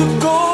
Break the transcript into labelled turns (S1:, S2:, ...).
S1: the gold.